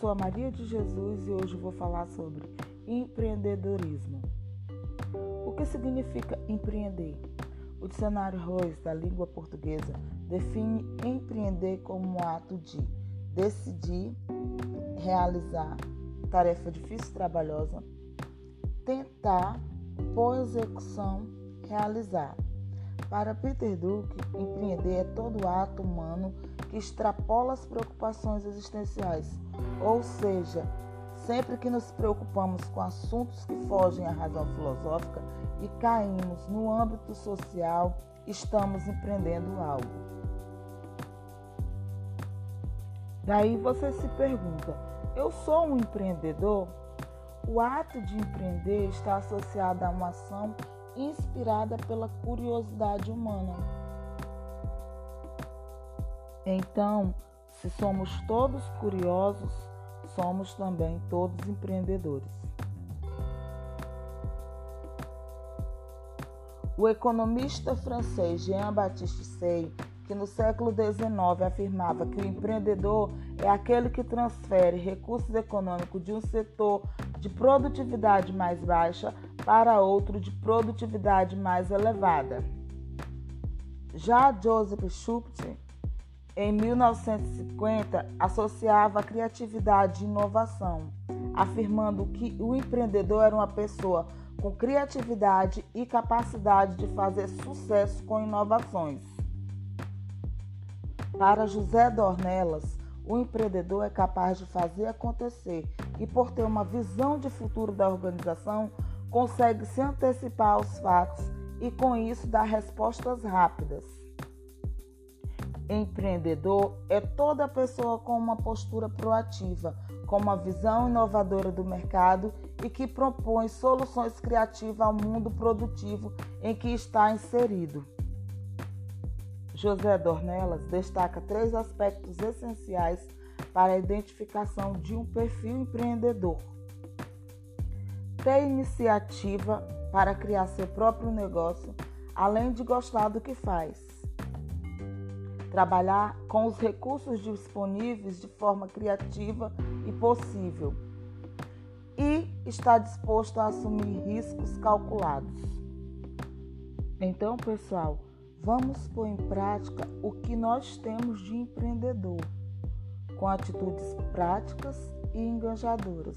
sou a Maria de Jesus e hoje vou falar sobre empreendedorismo. O que significa empreender? O dicionário Reis da língua portuguesa define empreender como um ato de decidir, realizar tarefa difícil e trabalhosa, tentar, por execução, realizar. Para Peter Drucker, empreender é todo ato humano que extrapola as preocupações existenciais, ou seja, sempre que nos preocupamos com assuntos que fogem à razão filosófica e caímos no âmbito social, estamos empreendendo algo. Daí você se pergunta: eu sou um empreendedor? O ato de empreender está associado a uma ação inspirada pela curiosidade humana. Então, se somos todos curiosos, somos também todos empreendedores. O economista francês Jean-Baptiste Say, que no século XIX afirmava que o empreendedor é aquele que transfere recursos econômicos de um setor de produtividade mais baixa para outro de produtividade mais elevada. Já Joseph Schumpeter, em 1950, associava criatividade e inovação, afirmando que o empreendedor era uma pessoa com criatividade e capacidade de fazer sucesso com inovações. Para José Dornelas, o empreendedor é capaz de fazer acontecer e, por ter uma visão de futuro da organização, consegue se antecipar aos fatos e, com isso, dar respostas rápidas. Empreendedor é toda pessoa com uma postura proativa, com uma visão inovadora do mercado e que propõe soluções criativas ao mundo produtivo em que está inserido. José Dornelas destaca três aspectos essenciais para a identificação de um perfil empreendedor: ter iniciativa para criar seu próprio negócio, além de gostar do que faz trabalhar com os recursos disponíveis de forma criativa e possível e estar disposto a assumir riscos calculados. Então, pessoal, vamos pôr em prática o que nós temos de empreendedor, com atitudes práticas e engajadoras.